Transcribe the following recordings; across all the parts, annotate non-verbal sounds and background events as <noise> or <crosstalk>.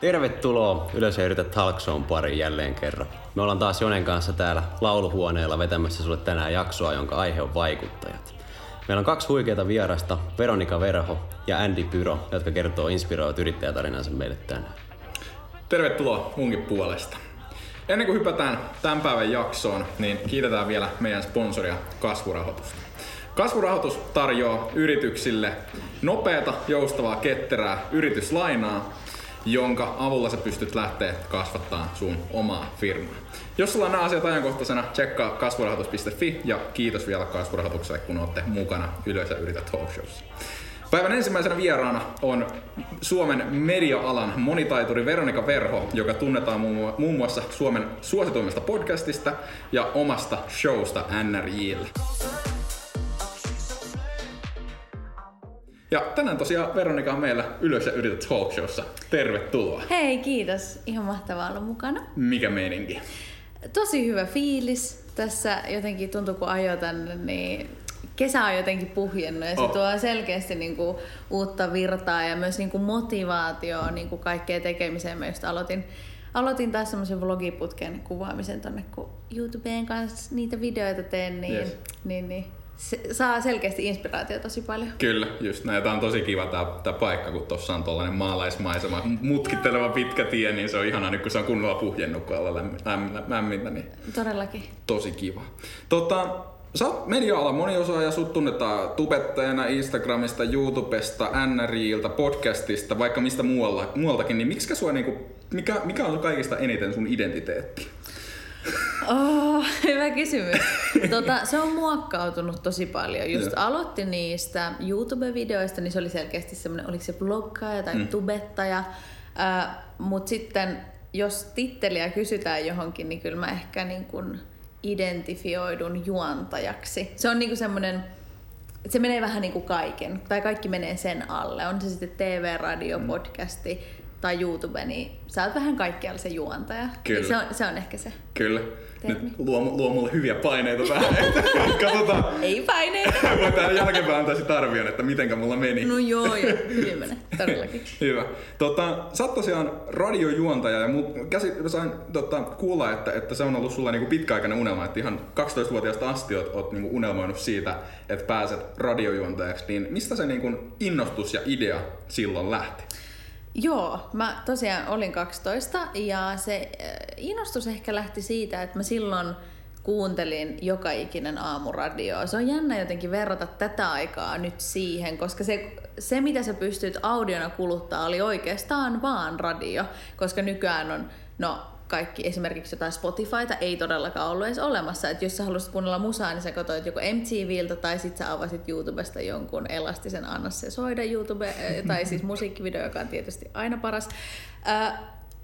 Tervetuloa ja yritä Talk Shown pariin jälleen kerran. Me ollaan taas Jonen kanssa täällä lauluhuoneella vetämässä sulle tänään jaksoa, jonka aihe on vaikuttajat. Meillä on kaksi huikeita vierasta, Veronika Verho ja Andy Pyro, jotka kertoo inspiroivat yrittäjätarinansa meille tänään. Tervetuloa munkin puolesta. Ennen kuin hypätään tämän päivän jaksoon, niin kiitetään vielä meidän sponsoria Kasvurahoitusta. Kasvurahoitus tarjoaa yrityksille nopeata, joustavaa, ketterää yrityslainaa, jonka avulla sä pystyt lähteä kasvattaa sun omaa firmaa. Jos sulla on nämä asiat ajankohtaisena, tsekkaa kasvurahoitus.fi ja kiitos vielä kasvurahoitukselle, kun olette mukana ja yritä talk showssa. Päivän ensimmäisenä vieraana on Suomen media-alan monitaituri Veronika Verho, joka tunnetaan muun muassa Suomen suosituimmasta podcastista ja omasta showsta NRJllä. Ja tänään tosiaan Veronika on meillä Ylös ja yritä talk showssa. Tervetuloa. Hei, kiitos. Ihan mahtavaa olla mukana. Mikä meininki? Tosi hyvä fiilis. Tässä jotenkin tuntuu, kun ajoin tänne, niin kesä on jotenkin puhjennut ja se oh. tuo selkeästi niin kuin uutta virtaa ja myös niin kuin motivaatioa niin kuin kaikkea tekemiseen. Mä just aloitin, aloitin taas semmoisen vlogiputken kuvaamisen tonne, kun YouTubeen kanssa niitä videoita teen, niin, yes. niin, niin se saa selkeästi inspiraatiota tosi paljon. Kyllä, just näin. Tämä on tosi kiva tämä, tämä paikka, kun tuossa on tuollainen maalaismaisema, mutkitteleva pitkä tie, niin se on ihana nyt, kun se on kunnolla puhjennut, kun lämmintä, lämmintä, niin Todellakin. Tosi kiva. Tota, Sä oot media-alan moniosaaja, sut tunnetaan tubettajana Instagramista, YouTubesta, NRIiltä, podcastista, vaikka mistä muualla, muualtakin, niin miksi sua niinku, mikä, mikä on kaikista eniten sun identiteetti? Oh, <laughs> hyvä kysymys. Tota, se on muokkautunut tosi paljon. Just yeah. aloitti niistä YouTube-videoista, niin se oli selkeästi semmoinen, oliko se bloggaaja tai mm. tubettaja. Uh, Mutta sitten jos titteliä kysytään johonkin, niin kyllä mä ehkä niin kun identifioidun juontajaksi. Se on niinku semmoinen, se menee vähän niin kuin kaiken, tai kaikki menee sen alle. On se sitten TV, radio, mm. podcasti tai YouTube, niin sä oot vähän kaikkialla se juontaja. Kyllä. Se on, se on ehkä se. Kyllä. Termi. Nyt luo, luo mulle hyviä paineita tähän. <laughs> Katsotaan. Ei paineita. <laughs> Tähän jälkeenpäin antaa sit arvion, että mitenkä mulla meni. No joo, joo. <laughs> Hyvin menee. Todellakin. Hyvä. Tota, sä oot tosiaan radiojuontaja ja mut käsi, sain tota, kuulla, että, että se on ollut sulla niinku pitkäaikainen unelma. Että ihan 12-vuotiaasta asti oot, oot niinku unelmoinut siitä, että pääset radiojuontajaksi. Niin mistä se niinku innostus ja idea silloin lähti? Joo, mä tosiaan olin 12 ja se äh, innostus ehkä lähti siitä, että mä silloin kuuntelin joka ikinen aamuradioa. Se on jännä jotenkin verrata tätä aikaa nyt siihen, koska se, se mitä sä pystyt audiona kuluttaa oli oikeastaan vaan radio, koska nykyään on, no kaikki esimerkiksi jotain Spotifyta ei todellakaan ollut edes olemassa. Että jos sä haluaisit kuunnella musaa, niin sä katsoit joko MTVltä tai sit sä avasit YouTubesta jonkun elastisen Anna se soida YouTube, eh, tai siis musiikkivideo, joka on tietysti aina paras. Äh,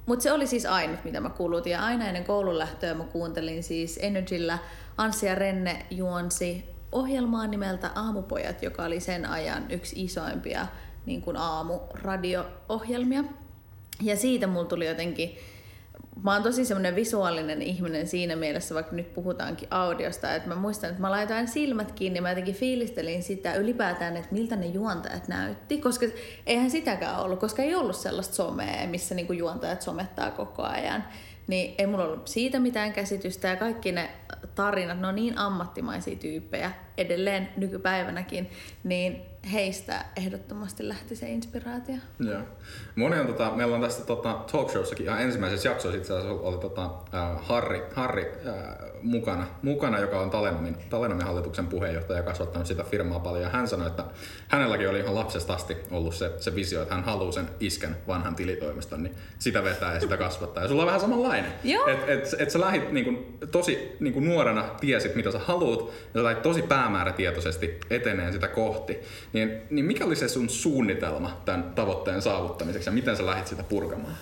mutta se oli siis ainut, mitä mä kulutin. Ja aina ennen koulun lähtöä mä kuuntelin siis Energyllä Anssi ja Renne juonsi ohjelmaa nimeltä Aamupojat, joka oli sen ajan yksi isoimpia niin kuin aamu-radio-ohjelmia. Ja siitä mulla tuli jotenkin mä oon tosi semmoinen visuaalinen ihminen siinä mielessä, vaikka nyt puhutaankin audiosta, että mä muistan, että mä laitoin silmät kiinni ja mä jotenkin fiilistelin sitä ylipäätään, että miltä ne juontajat näytti, koska eihän sitäkään ollut, koska ei ollut sellaista somea, missä niinku juontajat somettaa koko ajan. Niin ei mulla ollut siitä mitään käsitystä ja kaikki ne tarinat, ne on niin ammattimaisia tyyppejä edelleen nykypäivänäkin, niin heistä ehdottomasti lähti se inspiraatio. Joo. Moni on, tota, meillä on tässä tota, talk showssakin ihan ensimmäisessä jaksossa itse asiassa oli tota, äh, Harri, Harri äh, mukana, mukana, joka on Talenomin, Talenomin hallituksen puheenjohtaja ja kasvattanut sitä firmaa paljon. Ja hän sanoi, että hänelläkin oli ihan lapsesta asti ollut se, se visio, että hän haluaa sen isken vanhan tilitoimiston, niin sitä vetää ja sitä kasvattaa. Ja sulla on vähän samanlainen. Että et, et sä lähit niin kuin, tosi niin kuin nuorena, tiesit mitä sä haluat, ja sä lähit tosi päämäärätietoisesti eteneen sitä kohti. Niin, niin mikä oli se sun suunnitelma tämän tavoitteen saavuttamiseksi ja miten sä lähit sitä purkamaan?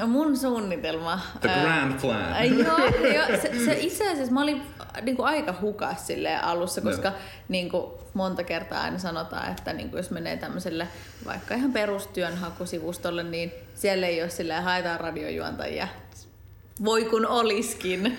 No mun suunnitelma. The grand plan. Ää, joo, joo se, se itse asiassa mä olin niin kuin aika hukas alussa, koska no. niin kuin monta kertaa aina sanotaan, että niin kuin jos menee tämmöiselle vaikka ihan perustyönhakusivustolle, niin siellä ei ole silleen haetaan radiojuontajia. Voi kun oliskin.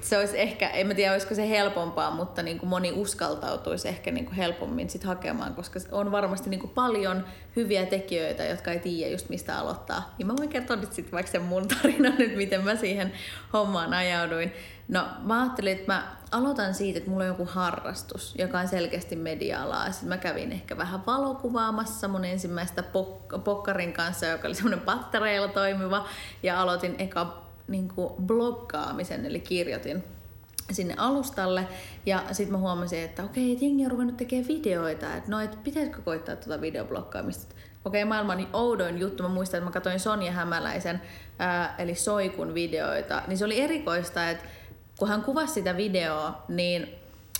Se olisi ehkä, en mä tiedä olisiko se helpompaa, mutta niin kuin moni uskaltautuisi ehkä niin kuin helpommin sit hakemaan, koska on varmasti niin kuin paljon hyviä tekijöitä, jotka ei tiedä just mistä aloittaa. Niin mä voin kertoa nyt sitten vaikka sen mun tarinan nyt, miten mä siihen hommaan ajauduin. No mä ajattelin, että mä aloitan siitä, että mulla on joku harrastus, joka on selkeästi media-alaa. Sitten mä kävin ehkä vähän valokuvaamassa mun ensimmäistä pok- pokkarin kanssa, joka oli semmoinen pattereilla toimiva. Ja aloitin eka niin kuin bloggaamisen, eli kirjoitin sinne alustalle. Ja sitten mä huomasin, että okei, että jengi on ruvennut tekemään videoita, että no, et pitäisikö koittaa tuota videobloggaamista. Okei, maailman oudoin juttu, mä muistan, että mä katsoin Sonja Hämäläisen, ää, eli Soikun videoita, niin se oli erikoista, että kun hän kuvasi sitä videoa, niin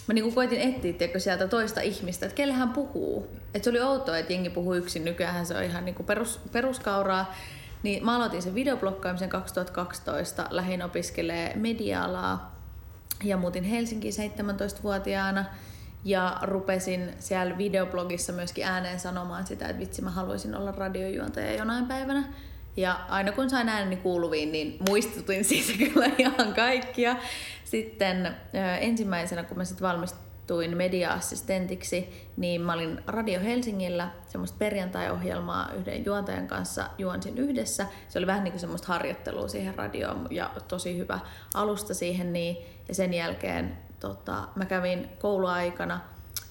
mä niinku koitin etsiä tiedätkö, sieltä toista ihmistä, että kelle hän puhuu. Et se oli outoa, että jengi puhuu yksin, nykyään se on ihan niinku perus, peruskauraa. Niin mä aloitin sen videoblokkaamisen 2012, lähin opiskelee media-alaa ja muutin Helsinkiin 17-vuotiaana ja rupesin siellä videoblogissa myöskin ääneen sanomaan sitä, että vitsi mä haluaisin olla radiojuontaja jonain päivänä. Ja aina kun sain ääneni kuuluviin, niin muistutin siitä kyllä <laughs> ihan kaikkia. Sitten ensimmäisenä, kun mä sitten valmistuin media-assistentiksi, niin mä olin Radio Helsingillä semmoista perjantai-ohjelmaa yhden juontajan kanssa juonsin yhdessä. Se oli vähän niin kuin semmoista harjoittelua siihen radioon ja tosi hyvä alusta siihen. Niin, ja sen jälkeen tota, mä kävin kouluaikana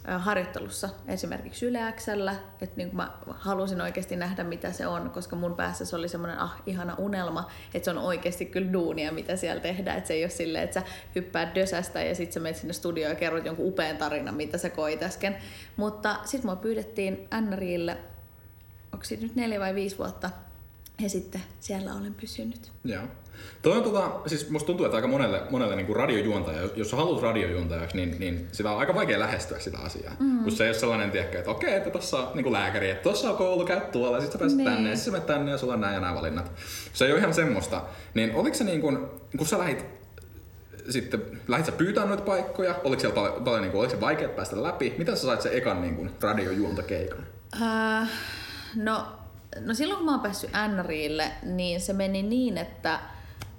harjoittelussa esimerkiksi Yle Xllä, että niin mä halusin oikeasti nähdä mitä se on, koska mun päässä se oli semmoinen ah, ihana unelma, että se on oikeasti kyllä duunia, mitä siellä tehdään, että se ei ole silleen, että sä hyppäät dösästä ja sitten sä menet sinne studioon ja kerrot jonkun upean tarinan, mitä sä koit äsken. Mutta sitten mua pyydettiin NRIlle, onko siitä nyt neljä vai viisi vuotta, ja sitten siellä olen pysynyt. Joo. Toi on tota, siis musta tuntuu, että aika monelle, monelle niin kuin radiojuontaja, jos sä haluat radiojuontajaksi, niin, niin sitä on aika vaikea lähestyä sitä asiaa. Mm. Kun se ei ole sellainen, tiedäkö, että okei, että tossa on niin kuin lääkäri, että tossa on koulu, käy tuolla, ja sit sä pääset niin. tänne, ja sit sä tänne, ja sulla on näin ja nämä valinnat. Se ei ole ihan semmoista. Niin oliko se niin kuin, kun sä lähit sitten lähdit sä pyytää noita paikkoja? Oliko siellä paljon, paljon niin kuin, oliko se vaikea päästä läpi? Miten sä sait sen ekan niin kuin, radiojuontakeikan? Uh, no, no silloin kun mä oon päässyt NRille, niin se meni niin, että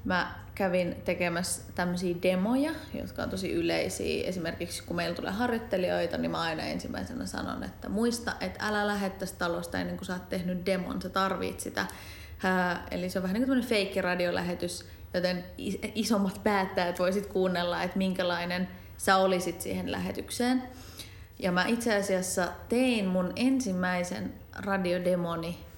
Mä kävin tekemässä tämmöisiä demoja, jotka on tosi yleisiä. Esimerkiksi kun meillä tulee harjoittelijoita, niin mä aina ensimmäisenä sanon, että muista, että älä lähde tästä talosta ennen kuin sä oot tehnyt demon, sä tarvit sitä. Ää, eli se on vähän niin kuin feikki radiolähetys, joten isommat päättäjät voisit kuunnella, että minkälainen sä olisit siihen lähetykseen. Ja mä itse asiassa tein mun ensimmäisen radiodemoni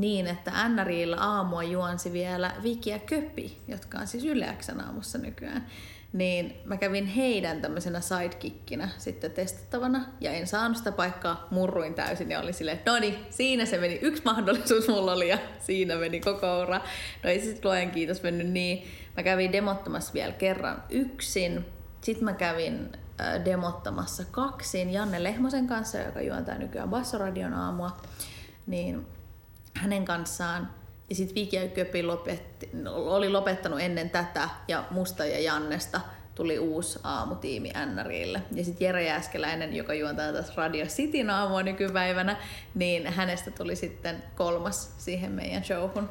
niin, että NRIllä aamua juonsi vielä Viki ja Köpi, jotka on siis Yleäksän aamussa nykyään. Niin mä kävin heidän tämmöisenä sidekickinä sitten testattavana ja en saanut sitä paikkaa, murruin täysin ja oli silleen, no niin, siinä se meni, yksi mahdollisuus mulla oli ja siinä meni koko ura. No ei sitten luojan kiitos mennyt niin. Mä kävin demottamassa vielä kerran yksin, sitten mä kävin demottamassa kaksin Janne Lehmosen kanssa, joka juontaa nykyään Bassoradion aamua. Niin hänen kanssaan. Ja sitten Viki ja Köpi lopetti, oli lopettanut ennen tätä ja Musta ja Jannesta tuli uusi aamutiimi NRille. Ja sitten Jere Jääskeläinen, joka juontaa tässä Radio Cityn aamua nykypäivänä, niin hänestä tuli sitten kolmas siihen meidän showhun.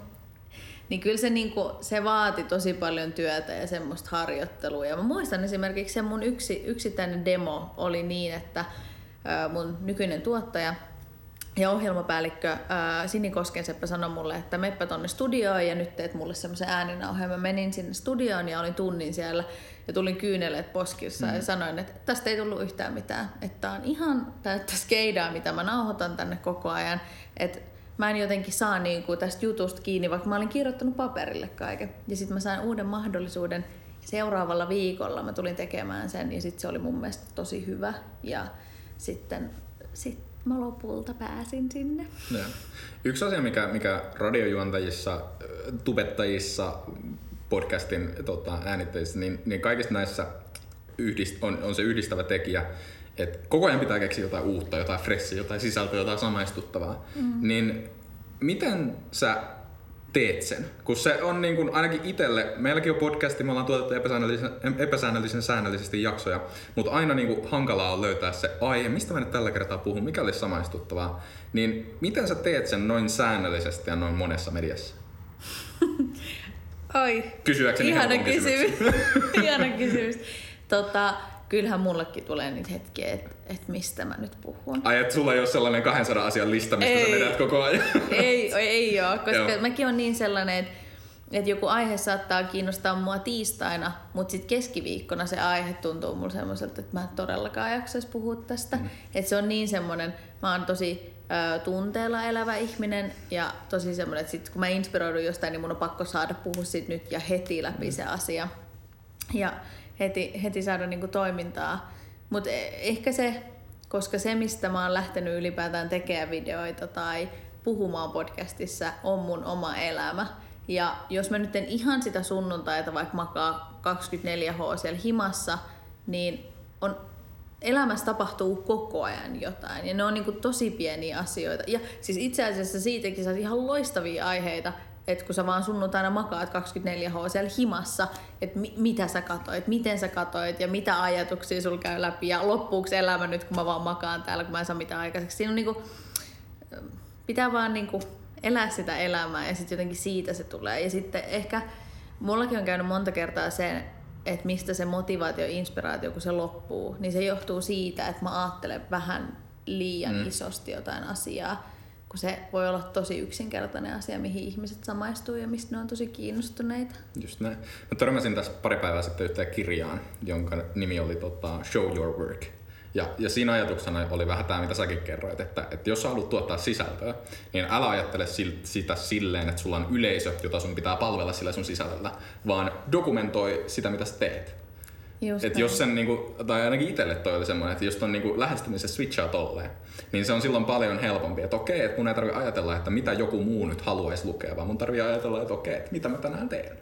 Niin kyllä se, niinku, se vaati tosi paljon työtä ja semmoista harjoittelua. Ja mä muistan esimerkiksi se mun yksi, yksittäinen demo oli niin, että mun nykyinen tuottaja ja ohjelmapäällikkö ää, Sini Koskenseppä sanoi mulle, että meppä tonne studioon ja nyt teet mulle semmoisen ääninauheen. Mä menin sinne studioon ja olin tunnin siellä ja tulin kyyneleet poskissa mm. ja sanoin, että tästä ei tullut yhtään mitään. Että on ihan täyttä skeidaa, mitä mä nauhoitan tänne koko ajan. Että mä en jotenkin saa niin kuin tästä jutusta kiinni, vaikka mä olin kirjoittanut paperille kaiken. Ja sitten mä sain uuden mahdollisuuden seuraavalla viikolla. Mä tulin tekemään sen ja sitten se oli mun mielestä tosi hyvä. Ja sitten, sitten mä lopulta pääsin sinne. Ja. Yksi asia, mikä, mikä radiojuontajissa, tubettajissa, podcastin tota, äänittäjissä, niin, niin kaikissa näissä yhdist, on, on se yhdistävä tekijä, että koko ajan pitää keksiä jotain uutta, jotain fressiä, jotain sisältöä, jotain samaistuttavaa. Mm. Niin miten sä teet sen. Kun se on niin kuin, ainakin itselle, meilläkin on podcasti, me ollaan tuotettu epäsäännöllisen, epäsäännöllisen säännöllisesti jaksoja, mutta aina niin kuin, hankalaa on löytää se aihe, mistä mä nyt tällä kertaa puhun, mikä olisi samaistuttavaa. Niin miten sä teet sen noin säännöllisesti ja noin monessa mediassa? Oi. Kysyäkseni Ihana kysymys. <laughs> Ihana kysymys. Tota, kyllähän mullekin tulee niitä hetkiä, että et mistä mä nyt puhun. Ai, että sulla ei ole sellainen 200 asian lista, mistä Ei. sä vedät koko ajan. ei, <laughs> ei, ei ole, koska Joo. mäkin on niin sellainen, että että joku aihe saattaa kiinnostaa mua tiistaina, mutta sitten keskiviikkona se aihe tuntuu mulle semmoiselta, että mä en todellakaan jaksaisi puhua tästä. Mm. Että se on niin semmoinen, mä oon tosi ö, tunteella elävä ihminen ja tosi semmoinen, että sit kun mä inspiroidun jostain, niin mun on pakko saada puhua siitä nyt ja heti läpi se asia. Ja heti, heti saada niinku toimintaa. Mutta ehkä se, koska se mistä mä oon lähtenyt ylipäätään tekemään videoita tai puhumaan podcastissa on mun oma elämä. Ja jos mä nyt en ihan sitä sunnuntaita vaikka makaa 24H siellä himassa, niin on, elämässä tapahtuu koko ajan jotain. Ja ne on niinku tosi pieniä asioita. Ja siis itse asiassa siitäkin saa ihan loistavia aiheita, että kun sä vaan sunnuntaina makaat 24H siellä himassa, että mi- mitä sä katoit, miten sä katoit ja mitä ajatuksia sul käy läpi ja loppuuko elämä nyt, kun mä vaan makaan täällä, kun mä en saa mitään aikaiseksi. Siinä on niinku, pitää vaan niinku elää sitä elämää ja sitten jotenkin siitä se tulee. Ja sitten ehkä mullakin on käynyt monta kertaa se, että mistä se motivaatio ja inspiraatio, kun se loppuu, niin se johtuu siitä, että mä ajattelen vähän liian mm. isosti jotain asiaa, kun se voi olla tosi yksinkertainen asia, mihin ihmiset samaistuu ja mistä ne on tosi kiinnostuneita. Just näin. Mä törmäsin tässä pari päivää sitten yhteen kirjaan, jonka nimi oli tota, Show Your Work. Ja, ja siinä ajatuksena oli vähän tämä, mitä säkin kerroit, että, että jos sä haluat tuottaa sisältöä, niin älä ajattele sil, sitä silleen, että sulla on yleisö, jota sun pitää palvella sillä sun sisällöllä, vaan dokumentoi sitä, mitä sä teet. Just Et jos sen, niinku, tai ainakin itselle toi oli semmoinen, että jos ton niinku lähestymisen switchaa tolleen, niin se on silloin paljon helpompi. Että okei, että mun ei tarvi ajatella, että mitä joku muu nyt haluaisi lukea, vaan mun tarvii ajatella, että okei, että mitä mä tänään teen.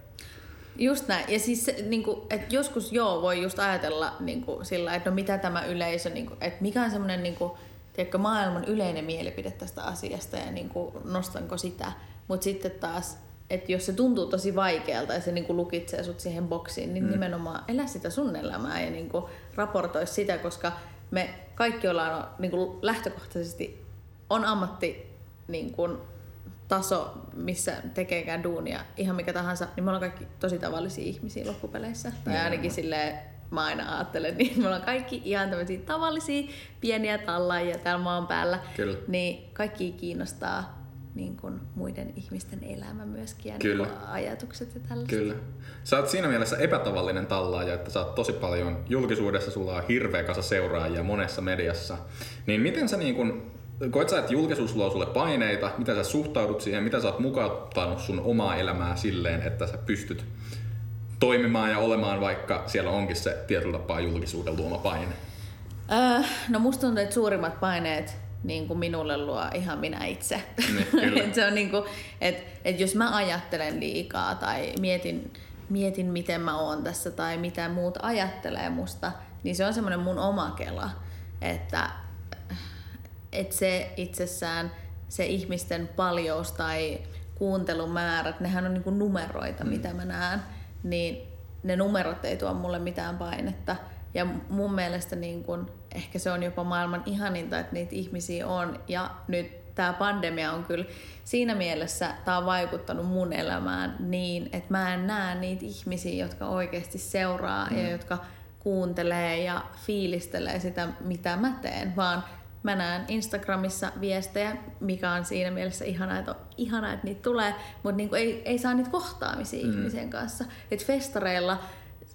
Just näin. Ja siis se, niin kuin, että joskus joo voi just ajatella niin kuin, sillä, että no mitä tämä yleisö, niin kuin, että mikä on semmoinen niin kuin, tiedätkö, maailman yleinen mielipide tästä asiasta ja niin kuin, nostanko sitä. Mutta sitten taas, että jos se tuntuu tosi vaikealta ja se niin kuin lukitsee sut siihen boksiin, niin mm. nimenomaan elä sitä sun elämää ja niin kuin, raportoi sitä, koska me kaikki ollaan niin kuin, lähtökohtaisesti on ammatti niin kuin, taso, missä tekeekään duunia, ihan mikä tahansa, niin me ollaan kaikki tosi tavallisia ihmisiä loppupeleissä. Tai ainakin silleen, mä aina ajattelen, <laughs> niin me ollaan kaikki ihan tämmöisiä tavallisia pieniä tallaajia täällä maan päällä. Kyllä. Niin kaikki kiinnostaa niin kuin muiden ihmisten elämä myöskin ja Kyllä. Niin ajatukset ja tällaiset. Kyllä. Sä oot siinä mielessä epätavallinen tallaaja, että sä oot tosi paljon julkisuudessa, sulla on hirveä kasa seuraajia monessa mediassa. Niin miten sä niin kun, koet sä, että julkisuus luo sulle paineita, miten sä suhtaudut siihen, miten sä oot mukauttanut sun omaa elämää silleen, että sä pystyt toimimaan ja olemaan, vaikka siellä onkin se tietyllä tapaa julkisuuden luoma paine? Öö, no musta tuntuu, että suurimmat paineet niin kuin minulle luo ihan minä itse. Niin, kyllä. <laughs> et se on niin kuin, että et jos mä ajattelen liikaa tai mietin, mietin, miten mä oon tässä tai mitä muut ajattelee musta, niin se on semmoinen mun oma kela. Että et se itsessään, se ihmisten paljous tai kuuntelumäärät, nehän on niinku numeroita, mm. mitä mä näen, niin ne numerot ei tuo mulle mitään painetta. Ja mun mielestä niin kun, ehkä se on jopa maailman ihaninta, että niitä ihmisiä on. Ja nyt tämä pandemia on kyllä siinä mielessä, tämä on vaikuttanut mun elämään niin, että mä en näe niitä ihmisiä, jotka oikeasti seuraa mm. ja jotka kuuntelee ja fiilistelee sitä, mitä mä teen, vaan mä näen Instagramissa viestejä, mikä on siinä mielessä ihanaa, että, on ihanaa, että niitä tulee, mutta niinku ei, ei saa niitä kohtaamisia mm. ihmisen kanssa. Et festareilla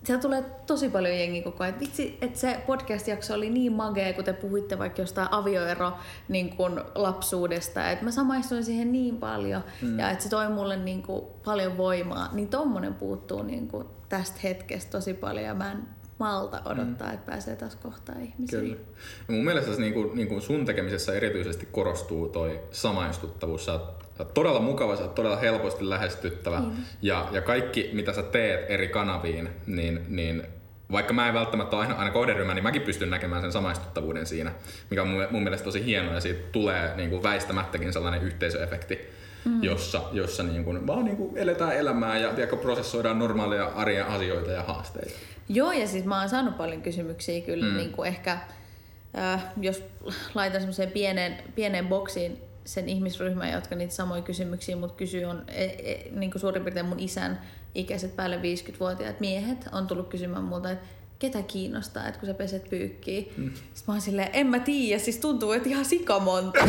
siellä tulee tosi paljon jengi koko ajan. Vitsi, että se podcast-jakso oli niin magea, kun te puhuitte vaikka jostain avioero niin kun lapsuudesta. Että mä samaistuin siihen niin paljon mm. ja että se toi mulle niin kun paljon voimaa. Niin tommonen puuttuu niin kun tästä hetkestä tosi paljon ja mä en malta odottaa, mm. että pääsee taas kohtaa ihmisiä. Kyllä. Ja mun mielestä niin kuin, niin kuin sun tekemisessä erityisesti korostuu toi samaistuttavuus. Sä oot, oot todella mukava, sä oot todella helposti lähestyttävä. Ja, ja kaikki, mitä sä teet eri kanaviin, niin, niin vaikka mä en välttämättä ole aina, aina kohderyhmä, niin mäkin pystyn näkemään sen samaistuttavuuden siinä, mikä on mun, mun mielestä tosi hienoa. Ja siitä tulee niin kuin väistämättäkin sellainen yhteisöefekti, mm. jossa, jossa niin kuin, vaan niin kuin eletään elämää ja tiedätkö, prosessoidaan normaaleja arjen asioita ja haasteita. Joo, ja siis mä oon saanut paljon kysymyksiä kyllä, mm. niin kuin ehkä äh, jos laitan semmoiseen pieneen, pieneen boksiin sen ihmisryhmän, jotka niitä samoja kysymyksiä mut kysyy, on e, e, niin kuin suurin piirtein mun isän ikäiset päälle 50-vuotiaat miehet on tullut kysymään multa, että ketä kiinnostaa, että kun sä peset pyykkiä. Mm. Sitten mä oon silleen, en mä tiedä, siis tuntuu, että ihan sikamonta.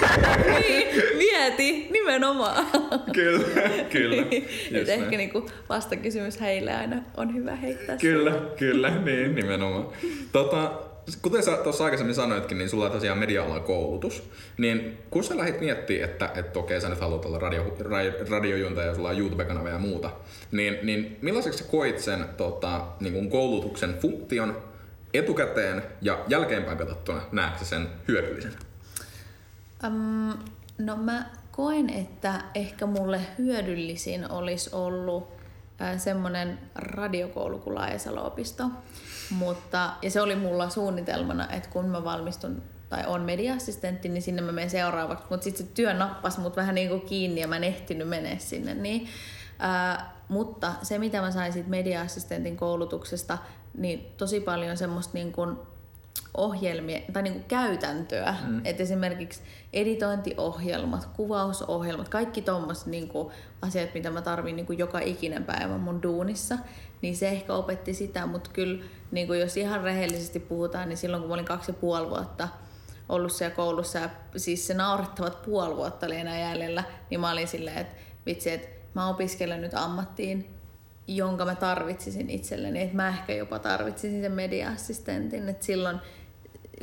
<laughs> niin, mieti, nimenomaan. Kyllä, kyllä. <laughs> että ehkä niinku vastakysymys heille aina on hyvä heittää. Kyllä, sitä. kyllä, niin nimenomaan. Tota, kuten sä tuossa aikaisemmin sanoitkin, niin sulla on tosiaan media-alan koulutus. Niin kun sä lähdit miettimään, että, että okei sä nyt haluat olla radio, radiojunta ja sulla on YouTube-kanava ja muuta, niin, niin millaiseksi sä koit sen tota, niin kuin koulutuksen funktion etukäteen ja jälkeenpäin katsottuna näetkö sen hyödyllisen? Um, no mä koen, että ehkä mulle hyödyllisin olisi ollut semmoinen radiokoulu kuin Laajasalo-opisto. Mutta, ja se oli mulla suunnitelmana, että kun mä valmistun tai on media-assistentti, niin sinne mä menen seuraavaksi. Mutta sitten se työ nappasi mut vähän niin kuin kiinni ja mä en ehtinyt mennä sinne. Niin, ää, mutta se, mitä mä sain siitä media-assistentin koulutuksesta, niin tosi paljon semmoista niin kuin ohjelmia tai niin kuin käytäntöä. Mm. Et esimerkiksi editointiohjelmat, kuvausohjelmat, kaikki tuommoiset niin asiat, mitä mä tarvin niin kuin joka ikinen päivä mun duunissa, niin se ehkä opetti sitä, mutta kyllä niin kuin jos ihan rehellisesti puhutaan, niin silloin kun mä olin kaksi ja puoli vuotta ollut siellä koulussa ja siis se naurettavat puoli vuotta oli enää jäljellä, niin mä olin silleen, että vitsi, että mä opiskelen nyt ammattiin, jonka mä tarvitsisin itselleni, että mä ehkä jopa tarvitsisin sen media-assistentin, että silloin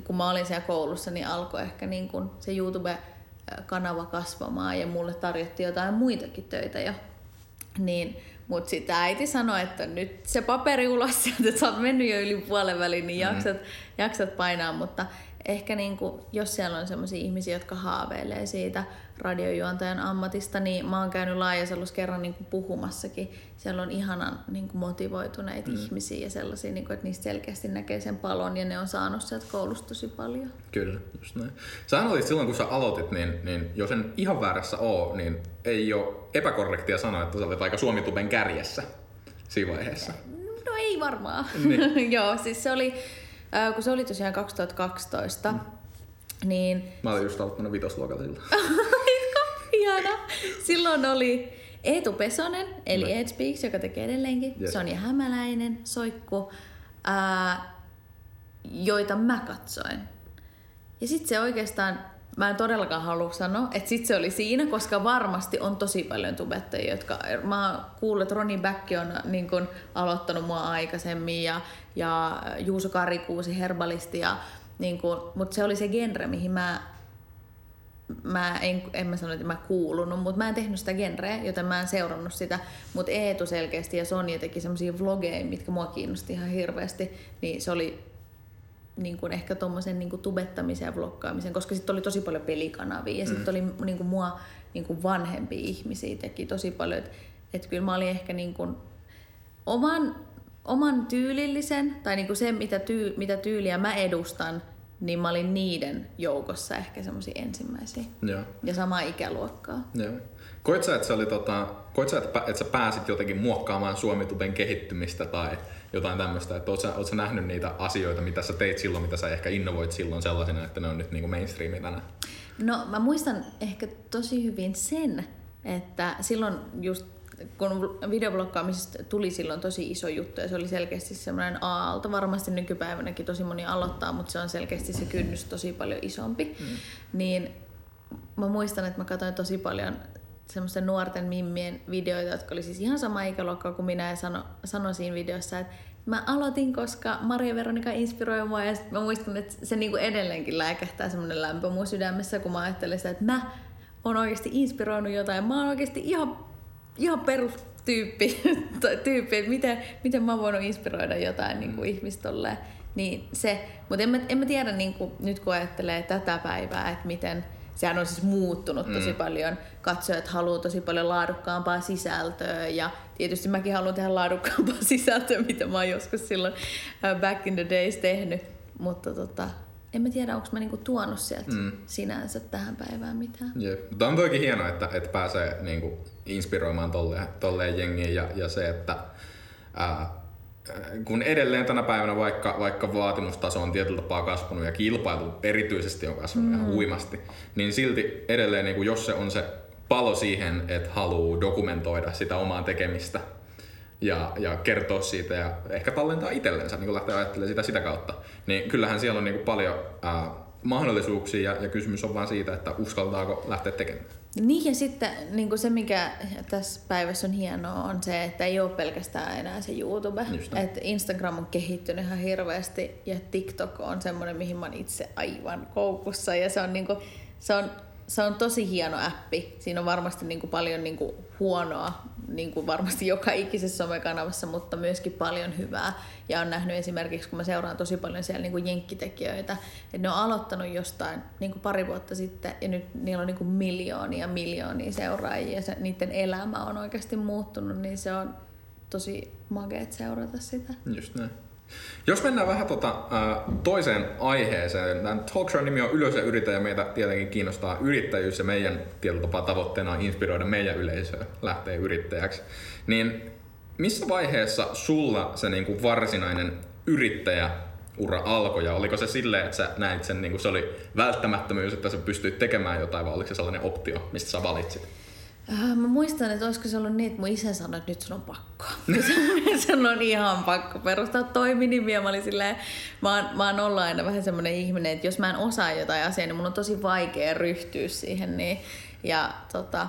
kun mä olin siellä koulussa, niin alkoi ehkä niin kuin se YouTube-kanava kasvamaan ja mulle tarjottiin jotain muitakin töitä jo. Niin mutta sitten äiti sanoi, että nyt se paperi ulos sieltä, että sä oot mennyt jo yli puolen väliin, niin mm. jaksat, mm. jaksat painaa. Mutta ehkä niin kuin, jos siellä on sellaisia ihmisiä, jotka haaveilee siitä radiojuontajan ammatista, niin mä oon käynyt Laajaselussa kerran niin kuin puhumassakin. Siellä on ihanan niin kuin motivoituneita mm. ihmisiä ja sellaisia, niin kuin, että niistä selkeästi näkee sen palon ja ne on saanut sieltä koulusta tosi paljon. Kyllä, just näin. Sä olit silloin, kun sä aloitit, niin, niin jos en ihan väärässä oo, niin ei ole epäkorrektia sanoa, että sä olit aika Suomituben kärjessä siinä vaiheessa. No ei varmaan. Niin. <laughs> Joo, siis se oli, äh, kun se oli tosiaan 2012, mm. niin... Mä olin just aloittanut vitosluokalla silloin. Ihana. Silloin oli Eetu Pesonen, eli. Ed Speaks, joka tekee edelleenkin, yes. Sonja Hämäläinen, Soikku, ää, joita mä katsoin. Ja sitten se oikeastaan, mä en todellakaan halua sanoa, että sit se oli siinä, koska varmasti on tosi paljon tubettajia, jotka, mä kuullut, että Roni Bäkki on niin kun, aloittanut mua aikaisemmin ja, ja Juuso Karikuusi, herbalisti, ja, niin kun, mutta se oli se genre, mihin mä mä en, en mä sano, että mä kuulunut, mutta mä en tehnyt sitä genreä, joten mä en seurannut sitä. Mutta Eetu selkeästi ja Sonja teki semmoisia vlogeja, mitkä mua kiinnosti ihan hirveästi, niin se oli niin kuin ehkä tuommoisen niin tubettamisen ja vloggaamisen, koska sitten oli tosi paljon pelikanavia ja sitten mm. oli niin kuin mua niin kuin vanhempia ihmisiä teki tosi paljon, että et kyllä mä olin ehkä niin kuin oman, oman tyylillisen, tai niin kuin se, mitä, tyy, mitä tyyliä mä edustan, niin mä olin niiden joukossa ehkä semmoisia ensimmäisiä. Joo. Ja samaa ikäluokkaa. Joo. Koit sä, että, sä oli, tota, koit sä, että, että sä pääsit jotenkin muokkaamaan Suomituben kehittymistä tai jotain tämmöistä, että oot sä, oot sä nähnyt niitä asioita, mitä sä teit silloin, mitä sä ehkä innovoit silloin sellaisena, että ne on nyt niin kuin mainstreami tänään? No mä muistan ehkä tosi hyvin sen, että silloin just kun videoblokkaamisesta tuli silloin tosi iso juttu ja se oli selkeästi semmoinen aalto. Varmasti nykypäivänäkin tosi moni aloittaa, mutta se on selkeästi se kynnys tosi paljon isompi. Mm. Niin mä muistan, että mä katsoin tosi paljon semmoisten nuorten mimmien videoita, jotka oli siis ihan sama ikäluokkaa kuin minä ja sano, sanoin siinä videossa, että mä aloitin, koska Maria Veronika inspiroi mua ja mä muistan, että se niinku edelleenkin lääkähtää semmoinen lämpö mun sydämessä, kun mä ajattelen sitä, että mä oon oikeasti inspiroinut jotain. Mä oon oikeasti ihan ihan perustyyppi, <laughs> tyyppi, että miten, miten mä oon voinut inspiroida jotain niin kuin ihmistä tolleen. Niin se, mutta en mä, en mä tiedä niin kuin, nyt kun ajattelee tätä päivää, että miten, sehän on siis muuttunut mm. tosi paljon. Katsojat haluaa tosi paljon laadukkaampaa sisältöä ja tietysti mäkin haluan tehdä laadukkaampaa <laughs> sisältöä, mitä mä oon joskus silloin back in the days tehnyt. Mutta tota, en mä tiedä, onko mä niinku tuonut sieltä mm. sinänsä tähän päivään mitään. Jep. Mutta on toikin hienoa, että, että pääsee niinku inspiroimaan tolleen, tolleen jengiin ja, ja se, että ää, kun edelleen tänä päivänä vaikka, vaikka vaatimustaso on tietyllä tapaa kasvanut ja kilpailu erityisesti on kasvanut mm. ihan huimasti, niin silti edelleen, niin kuin jos se on se palo siihen, että haluaa dokumentoida sitä omaa tekemistä, ja, ja kertoa siitä ja ehkä tallentaa itsellensä, niin lähteä ajattelemaan sitä sitä kautta. Niin kyllähän siellä on niin kuin paljon ää, mahdollisuuksia ja, ja kysymys on vaan siitä, että uskaltaako lähteä tekemään. Niin ja sitten niin se, mikä tässä päivässä on hienoa, on se, että ei ole pelkästään enää se YouTube. Että Instagram on kehittynyt ihan hirveästi ja TikTok on semmoinen, mihin mä oon itse aivan koukussa. Ja se on, niin kuin, se on se on tosi hieno appi. Siinä on varmasti niin kuin paljon niin kuin huonoa, niin kuin varmasti joka ikisessä somekanavassa, mutta myöskin paljon hyvää. Ja on nähnyt esimerkiksi, kun mä seuraan tosi paljon siellä niin kuin jenkkitekijöitä, että ne on aloittanut jostain niin kuin pari vuotta sitten, ja nyt niillä on niin kuin miljoonia miljoonia seuraajia, ja se, niiden elämä on oikeasti muuttunut, niin se on tosi mageet seurata sitä. Just näin. Jos mennään vähän tota, toiseen aiheeseen, tämän talkshow nimi on Ylös ja yritä ja meitä tietenkin kiinnostaa yrittäjyys ja meidän tietyllä tavoitteena on inspiroida meidän yleisöä lähteä yrittäjäksi. Niin missä vaiheessa sulla se niin kuin varsinainen yrittäjä ura alkoi ja oliko se silleen, että sä näit sen, niin kuin se oli välttämättömyys, että sä pystyit tekemään jotain vai oliko se sellainen optio, mistä sä valitsit? Äh, mä muistan, että olisiko se ollut niin, että mun isä sanoi, että nyt sun on pakko. <laughs> se on ihan pakko perustaa toiminimiä. Mä olin silleen, mä oon, mä oon ollut aina vähän semmoinen ihminen, että jos mä en osaa jotain asiaa, niin mun on tosi vaikea ryhtyä siihen. Niin, ja tota,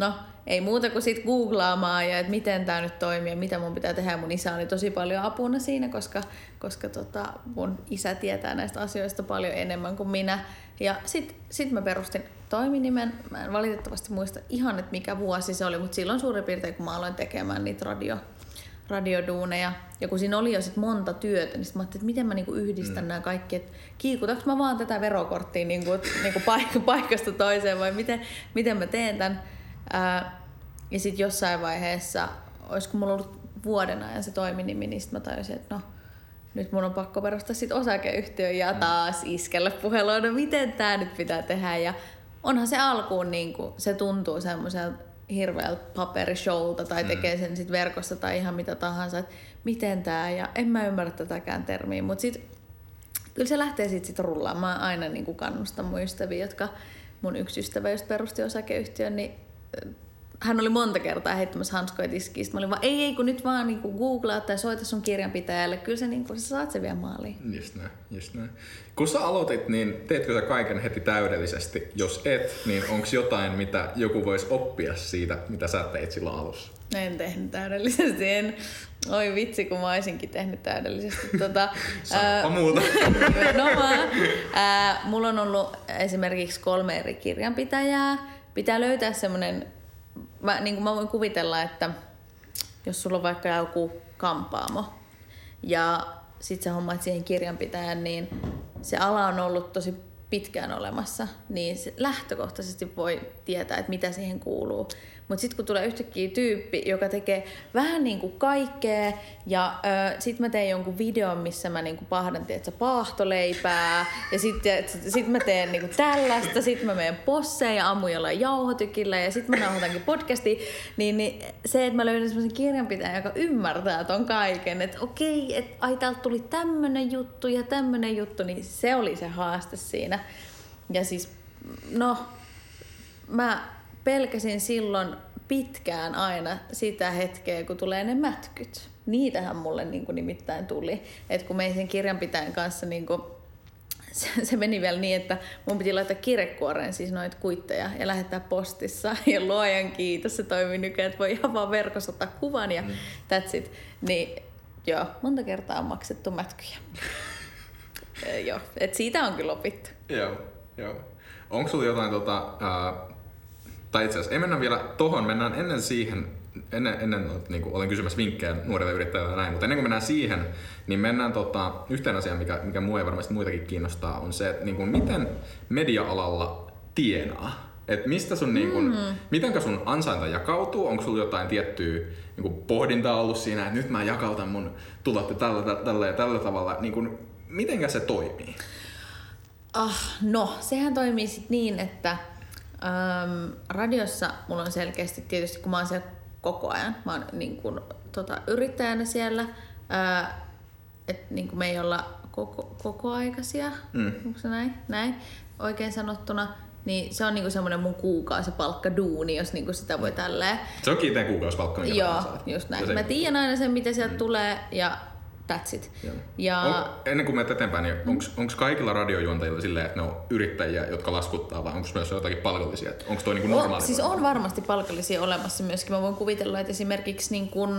no, ei muuta kuin sit googlaamaan ja että miten tämä nyt toimii ja mitä mun pitää tehdä. Mun isä oli tosi paljon apuna siinä, koska, koska tota, mun isä tietää näistä asioista paljon enemmän kuin minä. Ja sitten sit mä perustin toiminimen. Mä en valitettavasti muista ihan, että mikä vuosi se oli, mutta silloin suurin piirtein, kun mä aloin tekemään niitä radio, radioduuneja. Ja kun siinä oli jo sit monta työtä, niin sit mä ajattelin, että miten mä niinku yhdistän mm. nämä kaikki, että kiikutaks mä vaan tätä verokorttia niinku, niinku paik- paikasta toiseen vai miten, miten mä teen tämän. Ää, ja sitten jossain vaiheessa, olisiko mulla ollut vuoden ajan se toiminimi, niin sit mä tajusin, että no, nyt mun on pakko perustaa sit osakeyhtiö ja mm. taas iskellä puhelua, no miten tämä nyt pitää tehdä. Ja onhan se alkuun, niin kuin, se tuntuu semmoiselta hirveältä paperishowlta tai mm. tekee sen sit verkossa tai ihan mitä tahansa, että miten tämä ja en mä ymmärrä tätäkään termiä, mutta sit kyllä se lähtee sitten sit rullaamaan. Mä aina niin kuin kannustan mun ystäviä, jotka mun yksi ystävä just perusti osakeyhtiön, niin hän oli monta kertaa heittämässä hanskoja tiskiin. Mä olin vaan, ei, ei, kun nyt vaan niin googlaa tai soita sun kirjanpitäjälle. Kyllä se, niin kuin, sä saat se vielä maaliin. Just näin, just näin. Kun sä aloitit, niin teetkö sä kaiken heti täydellisesti? Jos et, niin onko jotain, mitä joku voisi oppia siitä, mitä sä teit silloin alussa? En tehnyt täydellisesti. En. Oi vitsi, kun mä olisinkin tehnyt täydellisesti. Tota, <laughs> ää, muuta. <laughs> no mä, ää, mulla on ollut esimerkiksi kolme eri kirjanpitäjää. Pitää löytää semmoinen mä, niin kuin mä voin kuvitella, että jos sulla on vaikka joku kampaamo ja sit sä hommaat siihen kirjanpitäjän, niin se ala on ollut tosi pitkään olemassa, niin se lähtökohtaisesti voi tietää, että mitä siihen kuuluu. Mutta sitten kun tulee yhtäkkiä tyyppi, joka tekee vähän niin kuin kaikkea, ja sitten mä teen jonkun videon, missä mä niin kuin pahdan, tiedätkö, paahtoleipää, ja sitten sit mä teen niin kuin tällaista, sitten mä menen posseen ja ammun jollain jauhotykillä, ja sitten mä nauhoitankin podcastia, niin, niin se, että mä löydän semmoisen kirjanpitäjän, joka ymmärtää ton kaiken, että okei, että ai täältä tuli tämmönen juttu ja tämmönen juttu, niin se oli se haaste siinä. Ja siis, no, mä pelkäsin silloin pitkään aina sitä hetkeä, kun tulee ne mätkyt. Niitähän mulle niin kuin nimittäin tuli. Et kun meidän sen kirjanpitäjän kanssa niin kuin, se, se meni vielä niin, että mun piti laittaa kirjekuoreen siis noita kuitteja ja lähettää postissa. Ja luojan kiitos, se toimii nykyään, että voi ihan vaan verkossa ottaa kuvan ja mm. that's it. Niin joo, monta kertaa on maksettu mätkyjä. <laughs> joo, et siitä on kyllä opittu. Joo, joo. Onko sulla jotain tota, uh, tai itse asiassa ei mennä vielä tohon, mennään ennen siihen, ennen, ennen niin kuin olen kysymässä vinkkejä nuorille yrittäjille ja näin, mutta ennen kuin mennään siihen, niin mennään tota, yhteen asiaan, mikä, mikä mua ja varmasti muitakin kiinnostaa, on se, että niin kuin, miten media-alalla tienaa. Et mistä sun, niin kun, mm. mitenkä sun ansainta jakautuu? Onko sulla jotain tiettyä niin kun pohdintaa ollut siinä, että nyt mä jakautan mun tulot tällä, tällä ja tällä tavalla. Niin kun, mitenkä se toimii? Ah, no, sehän toimii sit niin, että Öm, radiossa mulla on selkeästi tietysti, kun mä oon siellä koko ajan, mä oon niin kuin, tota, yrittäjänä siellä, että niin me ei olla koko, kokoaikaisia, mm. onko se näin? näin, oikein sanottuna. niin se on niinku semmoinen mun kuukausipalkka duuni, jos niinku sitä voi tälleen. Se on kiinteä kuukausipalkka, minkä Joo, just näin. Mä tiedän aina sen, mitä sieltä tulee ja that's it. Joo. Ja On, ennen kuin menet eteenpäin, niin onko kaikilla radiojuontajilla silleen, että ne on yrittäjiä, jotka laskuttaa, vai onko myös jotakin palkallisia? Onko toi niinku normaali? on, siis on varmasti palkallisia olemassa myöskin. Mä voin kuvitella, että esimerkiksi niin kun,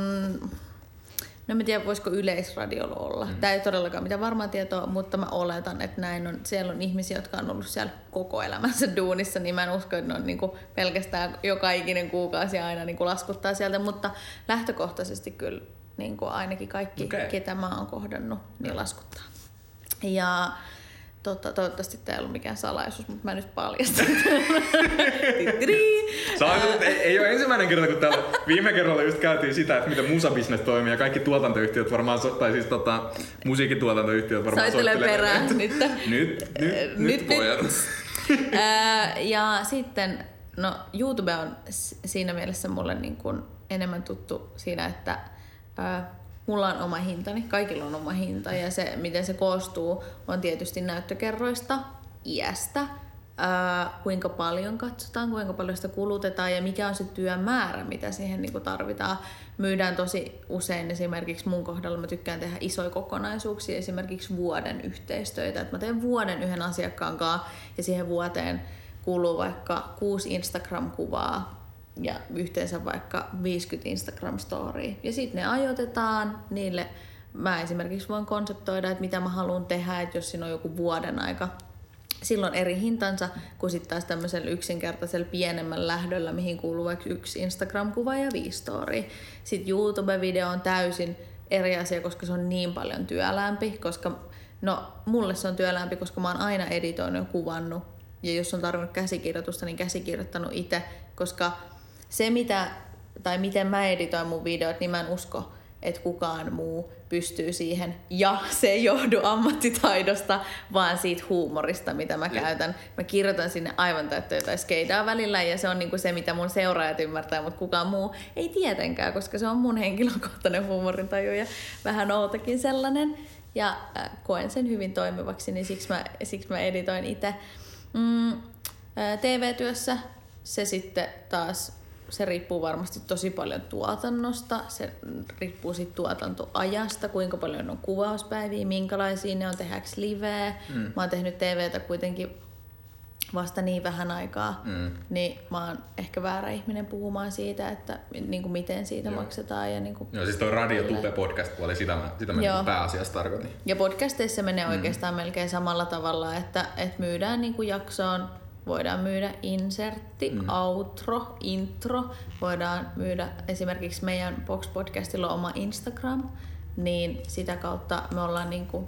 no en tiedä voisiko yleisradiolla olla. Mm. Tämä ei todellakaan mitään varmaa tietoa, mutta mä oletan, että näin on. Siellä on ihmisiä, jotka on ollut siellä koko elämänsä duunissa, niin mä en usko, että ne on niin kuin pelkästään joka ikinen kuukausi aina niin kuin laskuttaa sieltä, mutta lähtökohtaisesti kyllä niin kuin ainakin kaikki, okay. ketä mä oon kohdannut, niin laskuttaa. Ja totta, toivottavasti tämä ei ollut mikään salaisuus, mutta mä nyt paljastan. <laughs> Oot, ei, ei ole ensimmäinen kerta, kun täällä viime kerralla just käytiin sitä, että miten musabisnes toimii ja kaikki tuotantoyhtiöt varmaan, so, tai siis tota, musiikkituotantoyhtiöt varmaan Soittelee perään nyt. Nyt, nyt, nyt, Nyt, pojat. Ää, ja sitten, no YouTube on siinä mielessä mulle niin kuin enemmän tuttu siinä, että mulla on oma hintani, kaikilla on oma hinta ja se, miten se koostuu, on tietysti näyttökerroista, iästä, ää, kuinka paljon katsotaan, kuinka paljon sitä kulutetaan ja mikä on se työmäärä, mitä siihen niin kuin tarvitaan. Myydään tosi usein esimerkiksi mun kohdalla mä tykkään tehdä isoja kokonaisuuksia, esimerkiksi vuoden yhteistöitä. Et mä teen vuoden yhden asiakkaan kanssa ja siihen vuoteen kuluu vaikka kuusi Instagram-kuvaa ja yhteensä vaikka 50 Instagram-storya. Ja sitten ne ajoitetaan niille. Mä esimerkiksi voin konseptoida, että mitä mä haluan tehdä, että jos siinä on joku vuoden aika silloin eri hintansa kuin sitten taas tämmöisellä yksinkertaisella pienemmän lähdöllä, mihin kuuluu vaikka yksi Instagram-kuva ja viisi story. Sitten YouTube-video on täysin eri asia, koska se on niin paljon työlämpi, koska no mulle se on työlämpi, koska mä oon aina editoinut ja kuvannut. Ja jos on tarvinnut käsikirjoitusta, niin käsikirjoittanut itse, koska se mitä, tai miten mä editoin mun videot, niin mä en usko, että kukaan muu pystyy siihen. Ja se ei johdu ammattitaidosta, vaan siitä huumorista, mitä mä käytän. Mä kirjoitan sinne aivan täyttä jotain skeidaa välillä, ja se on niinku se, mitä mun seuraajat ymmärtää, mutta kukaan muu ei tietenkään, koska se on mun henkilökohtainen huumorintaju ja vähän outakin sellainen. Ja äh, koen sen hyvin toimivaksi, niin siksi mä, siksi mä editoin itse. Mm, ää, TV-työssä se sitten taas se riippuu varmasti tosi paljon tuotannosta, se riippuu siitä tuotantoajasta, kuinka paljon on kuvauspäiviä, minkälaisia ne on, tehdäänkö liveä. Mm. Mä oon tehnyt TVtä kuitenkin vasta niin vähän aikaa, Mm. niin mä oon ehkä väärä ihminen puhumaan siitä, että niin kuin miten siitä Joo. maksetaan. Ja, niin kuin Joo, siis toi Radio Tube podcast puoli, sitä mä, sitä mä Joo. niinku pääasiassa tarkoitin. ja podcasteissa menee oikeastaan melkein samalla tavalla, että, että myydään niin kuin jaksoon, voidaan myydä insertti, mm. outro, intro, voidaan myydä esimerkiksi meidän Box Podcastilla on oma Instagram, niin sitä kautta me ollaan niin kuin,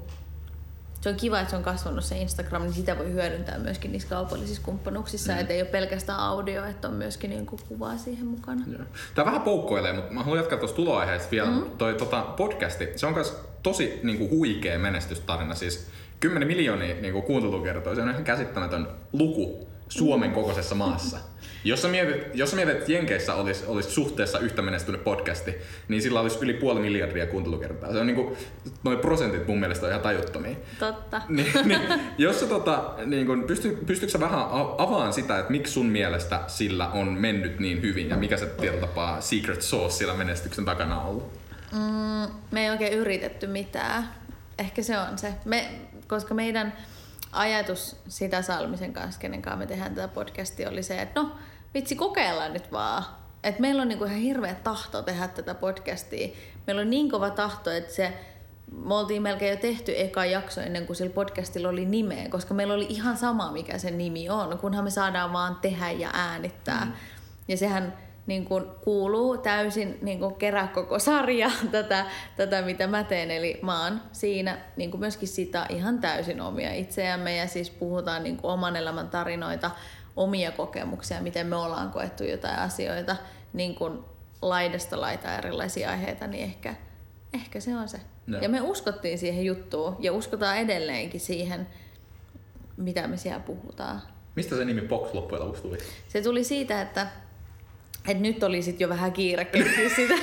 se on kiva, että se on kasvanut se Instagram, niin sitä voi hyödyntää myöskin niissä kaupallisissa kumppanuuksissa, mm. että ei ole pelkästään audio, että on myöskin niin kuin kuvaa siihen mukana. Joo. Tää vähän poukkoilee, mutta mä haluan jatkaa tuosta tuloaiheesta vielä. Mm. Toi tota, podcasti, se on myös tosi niinku, huikea menestystarina. Siis 10 miljoonia niinku, kuuntelukertoja, se on ihan käsittämätön luku Suomen kokoisessa maassa. Jos sä mietit, jos sä mietit että Jenkeissä olisi, olisi suhteessa yhtä menestynyt podcasti, niin sillä olisi yli puoli miljardia kuuntelukertaa. Se on niinku, noin prosentit mun mielestä on ihan tajuttomia. Totta. <laughs> niin, niin, jos sä tota, niin kun, pysty, pystytkö sä vähän avaan sitä, että miksi sun mielestä sillä on mennyt niin hyvin ja mikä se tietyllä tapaa secret sauce sillä menestyksen takana on ollut? Mm, me ei oikein yritetty mitään. Ehkä se on se. Me, koska meidän ajatus sitä Salmisen kanssa, kenen kanssa me tehdään tätä podcastia, oli se, että no vitsi kokeillaan nyt vaan. Et meillä on niinku ihan hirveä tahto tehdä tätä podcastia. Meillä on niin kova tahto, että se me oltiin melkein jo tehty eka jakso ennen kuin sillä podcastilla oli nimeä, koska meillä oli ihan sama, mikä sen nimi on, kunhan me saadaan vaan tehdä ja äänittää. Mm. Ja sehän niin kuin kuuluu täysin niin kuin kerää koko sarja <laughs> tätä, tätä, mitä mä teen. Eli mä oon siinä niin kuin myöskin sitä ihan täysin omia itseämme ja siis puhutaan niin kuin oman elämän tarinoita, omia kokemuksia, miten me ollaan koettu jotain asioita, niin kuin laidasta laita erilaisia aiheita, niin ehkä, ehkä se on se. Joo. Ja me uskottiin siihen juttuun ja uskotaan edelleenkin siihen, mitä me siellä puhutaan. Mistä se nimi Box loppujen lopuksi tuli? Se tuli siitä, että, että nyt oli sit jo vähän kiire keksiä <laughs> sitä,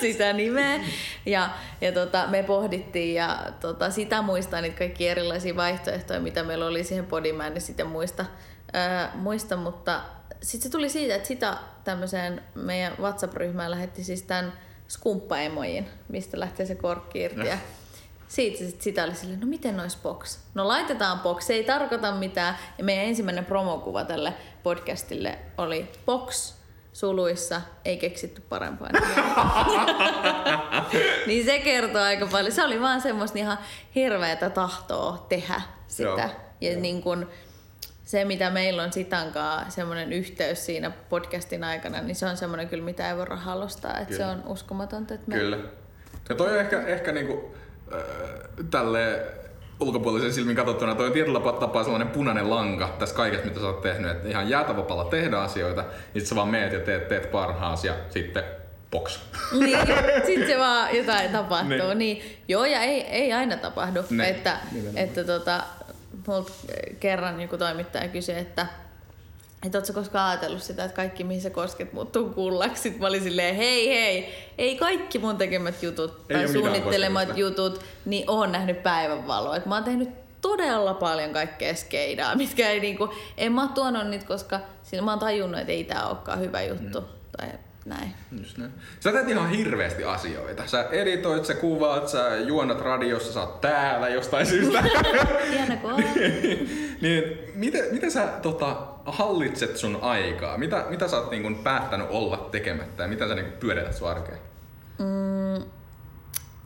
sitä nimeä. Ja, ja tota, me pohdittiin ja tota, sitä muistaa niitä kaikki erilaisia vaihtoehtoja, mitä meillä oli siihen podiin. Mä en nyt sitten muista, Öö, muista, mutta sitten se tuli siitä, että sitä tämmöiseen meidän WhatsApp-ryhmään lähetti siis tämän skumppaemojen, mistä lähtee se korkki irti. Ja siitä sit, sitä oli silleen, no miten nois box? No laitetaan box, se ei tarkoita mitään. Ja meidän ensimmäinen promokuva tälle podcastille oli box suluissa, ei keksitty parempaa <laughs> Niin se kertoo aika paljon. Se oli vaan semmoista ihan hirveätä tahtoa tehdä sitä. Joo, ja joo. niin kun, se, mitä meillä on Sitankaa, semmoinen yhteys siinä podcastin aikana, niin se on semmoinen kyllä, mitä ei voi rahalla ostaa. Että se on uskomatonta. Että me... Kyllä. Ja toi on ehkä, ehkä niinku, äh, tälle ulkopuolisen silmin katsottuna toi on tietyllä tapaa sellainen punainen lanka tässä kaikessa, mitä sä oot tehnyt. Että ihan jäätävapalla tehdä asioita, niin sä vaan meet ja teet, teet parhaas ja sitten box. Niin, sitten se vaan jotain tapahtuu. Niin. niin. Joo, ja ei, ei aina tapahdu. Ne. Niin. Että, että tota, multa kerran joku toimittaja kysyi, että että ootko koskaan ajatellut sitä, että kaikki mihin sä kosket muuttuu kullaksi? Sitten mä olin silleen, hei hei, ei kaikki mun tekemät jutut ei tai suunnittelemat jutut, niin oon nähnyt päivänvaloa. Et mä oon tehnyt todella paljon kaikkea skeidaa, <laughs> mitkä ei niinku, en mä tuonut niitä, koska sillä mä oon tajunnut, että ei tää olekaan hyvä juttu. Mm. Tai näin. Just näin. Sä teet ihan hirveästi asioita. Sä editoit, sä kuvaat, sä juonat radiossa, sä oot täällä jostain syystä. <laughs> Hieno <laughs> niin, miten, miten sä tota, hallitset sun aikaa? Mitä, mitä sä oot niin kun, päättänyt olla tekemättä ja mitä sä niin pyörität sun arkeen? Mm,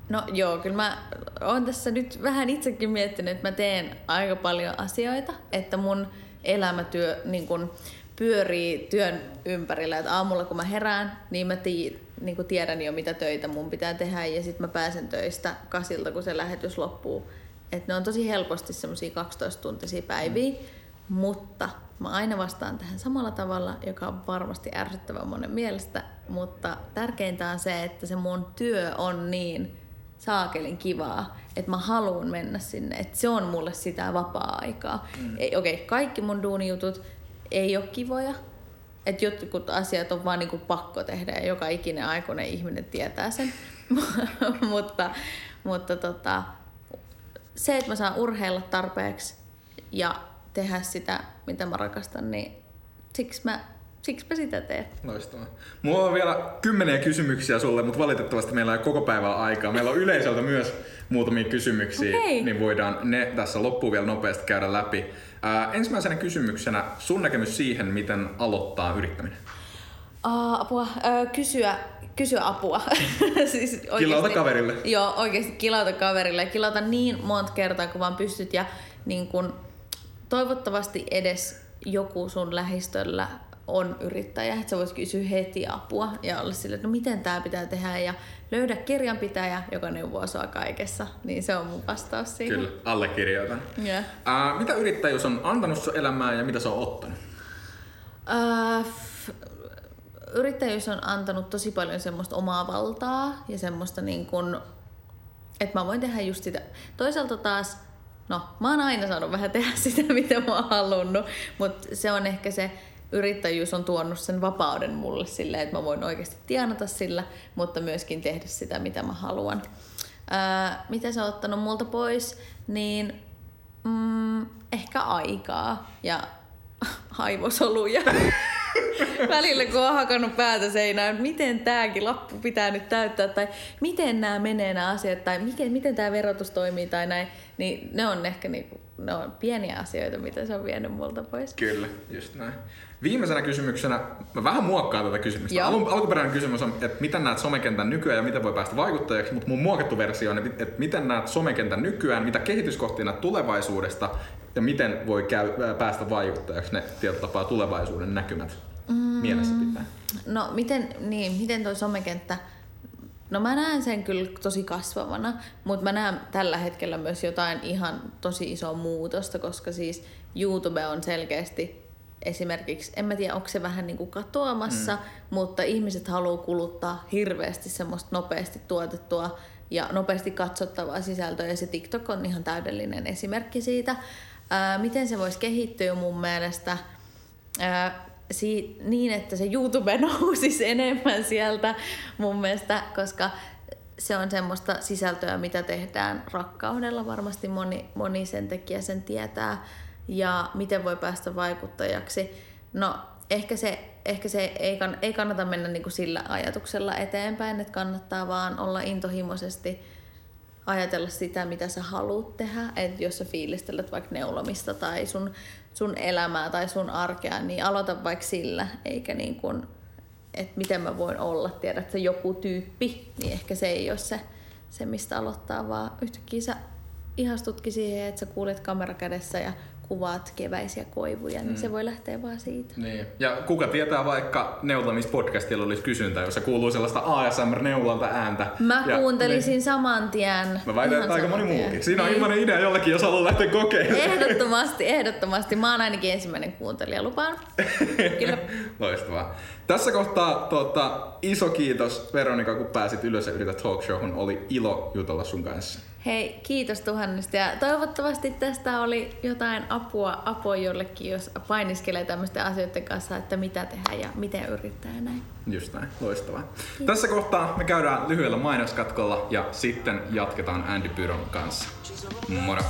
no joo, kyllä mä oon tässä nyt vähän itsekin miettinyt, että mä teen aika paljon asioita, että mun elämätyö niin kun, pyörii työn ympärillä. Että aamulla kun mä herään, niin mä tii, niin kuin tiedän jo mitä töitä mun pitää tehdä ja sitten mä pääsen töistä kasilta, kun se lähetys loppuu. Että ne on tosi helposti semmoisia 12-tuntisia päiviä, mm. mutta mä aina vastaan tähän samalla tavalla, joka on varmasti ärsyttävä monen mielestä, mutta tärkeintä on se, että se mun työ on niin saakelin kivaa, että mä haluan mennä sinne, että se on mulle sitä vapaa-aikaa. Mm. Okei, okay, kaikki mun duunijutut, ei ole kivoja. Että jotkut asiat on vaan niinku pakko tehdä ja joka ikinen aikuinen ihminen tietää sen. <laughs> mutta mutta tota, se, että mä saan urheilla tarpeeksi ja tehdä sitä, mitä mä rakastan, niin siksi mä Siksipä sitä teen. Loistavaa. Mulla on vielä kymmeniä kysymyksiä sulle, mutta valitettavasti meillä ei koko päivää aikaa. Meillä on yleisöltä myös muutamia kysymyksiä, okay. niin voidaan ne tässä loppuun vielä nopeasti käydä läpi. Ää, ensimmäisenä kysymyksenä sun näkemys siihen, miten aloittaa yrittäminen? Uh, apua. Uh, kysyä, kysyä apua. <laughs> siis oikeasti, kilauta kaverille. Joo, oikeasti kilauta kaverille. Kilauta niin monta kertaa, kun vaan pystyt. Ja niin kun, toivottavasti edes joku sun lähistöllä on yrittäjä, että sä voisit kysyä heti apua ja olla sille, että no miten tämä pitää tehdä ja löydä kirjanpitäjä, joka neuvoo sua kaikessa, niin se on mun vastaus siihen. Kyllä, allekirjoitan. Yeah. Uh, mitä yrittäjyys on antanut sun elämään ja mitä se on ottanut? Uh, yrittäjyys on antanut tosi paljon semmoista omaa valtaa ja semmoista niin kuin, että mä voin tehdä just sitä. Toisaalta taas, no mä oon aina saanut vähän tehdä <laughs> sitä, mitä mä oon halunnut, mutta se on ehkä se, yrittäjyys on tuonut sen vapauden mulle silleen, että mä voin oikeasti tienata sillä, mutta myöskin tehdä sitä, mitä mä haluan. Ää, mitä se on ottanut multa pois, niin mm, ehkä aikaa ja <laughs> aivosoluja. <laughs> Välillä kun on hakannut päätä seinään, miten tämäkin lappu pitää nyt täyttää, tai miten nämä menee nämä asiat, tai miten, miten tämä verotus toimii, tai näin, niin ne on ehkä niinku, ne on pieniä asioita, mitä se on vienyt multa pois. Kyllä, just näin. Viimeisenä kysymyksenä, mä vähän muokkaan tätä kysymystä. Alun, alkuperäinen kysymys on, että miten näet somekentän nykyään ja miten voi päästä vaikuttajaksi, mutta mun muokattu versio on, että miten näet somekentän nykyään, mitä kehityskohtia näet tulevaisuudesta ja miten voi käy, päästä vaikuttajaksi ne tietyllä tapaa tulevaisuuden näkymät mm, mielessä pitää. No miten, niin, miten toi somekenttä, No mä näen sen kyllä tosi kasvavana, mutta mä näen tällä hetkellä myös jotain ihan tosi isoa muutosta, koska siis YouTube on selkeästi esimerkiksi, en mä tiedä, onko se vähän niin kuin katoamassa, mm. mutta ihmiset haluaa kuluttaa hirveästi semmoista nopeasti tuotettua ja nopeasti katsottavaa sisältöä, ja se TikTok on ihan täydellinen esimerkki siitä. Ää, miten se voisi kehittyä mun mielestä ää, si- niin, että se YouTube nousisi <laughs> enemmän sieltä mun mielestä, koska se on semmoista sisältöä, mitä tehdään rakkaudella. Varmasti moni, moni sen tekijä sen tietää. ja miten voi päästä vaikuttajaksi. No ehkä se, ehkä se ei, kann, ei kannata mennä niin kuin sillä ajatuksella eteenpäin, että kannattaa vaan olla intohimoisesti ajatella sitä, mitä sä haluat tehdä. Että jos sä fiilistelet vaikka neulomista tai sun, sun elämää tai sun arkea, niin aloita vaikka sillä, eikä niin kuin, että miten mä voin olla, tiedätkö, joku tyyppi, niin ehkä se ei ole se, se mistä aloittaa, vaan yhtäkkiä sä ihastutkin siihen, että sä kuulet kamera kädessä ja kuvaat keväisiä koivuja, niin mm. se voi lähteä vaan siitä. Niin. Ja kuka tietää vaikka neulamispodcastilla olisi kysyntä, jossa kuuluu sellaista ASMR-neulalta ääntä. Mä ja, kuuntelisin niin. saman tien. Mä väitän, että aika moni muukin. Siinä niin. on ilmainen idea jollekin, jos haluaa lähteä kokeilemaan. Ehdottomasti, ehdottomasti. Mä oon ainakin ensimmäinen kuuntelija, lupaan. <laughs> Kyllä. Loistavaa. Tässä kohtaa tuota, iso kiitos Veronika, kun pääsit ylös ja yrität talk showhun. Oli ilo jutella sun kanssa. Hei, kiitos tuhannesta ja toivottavasti tästä oli jotain apua, apua jollekin, jos painiskelee tämmöisten asioiden kanssa, että mitä tehdä ja miten yrittää näin. Just näin, loistavaa. Kiitos. Tässä kohtaa me käydään lyhyellä mainoskatkolla ja sitten jatketaan Andy Pyron kanssa. Moro!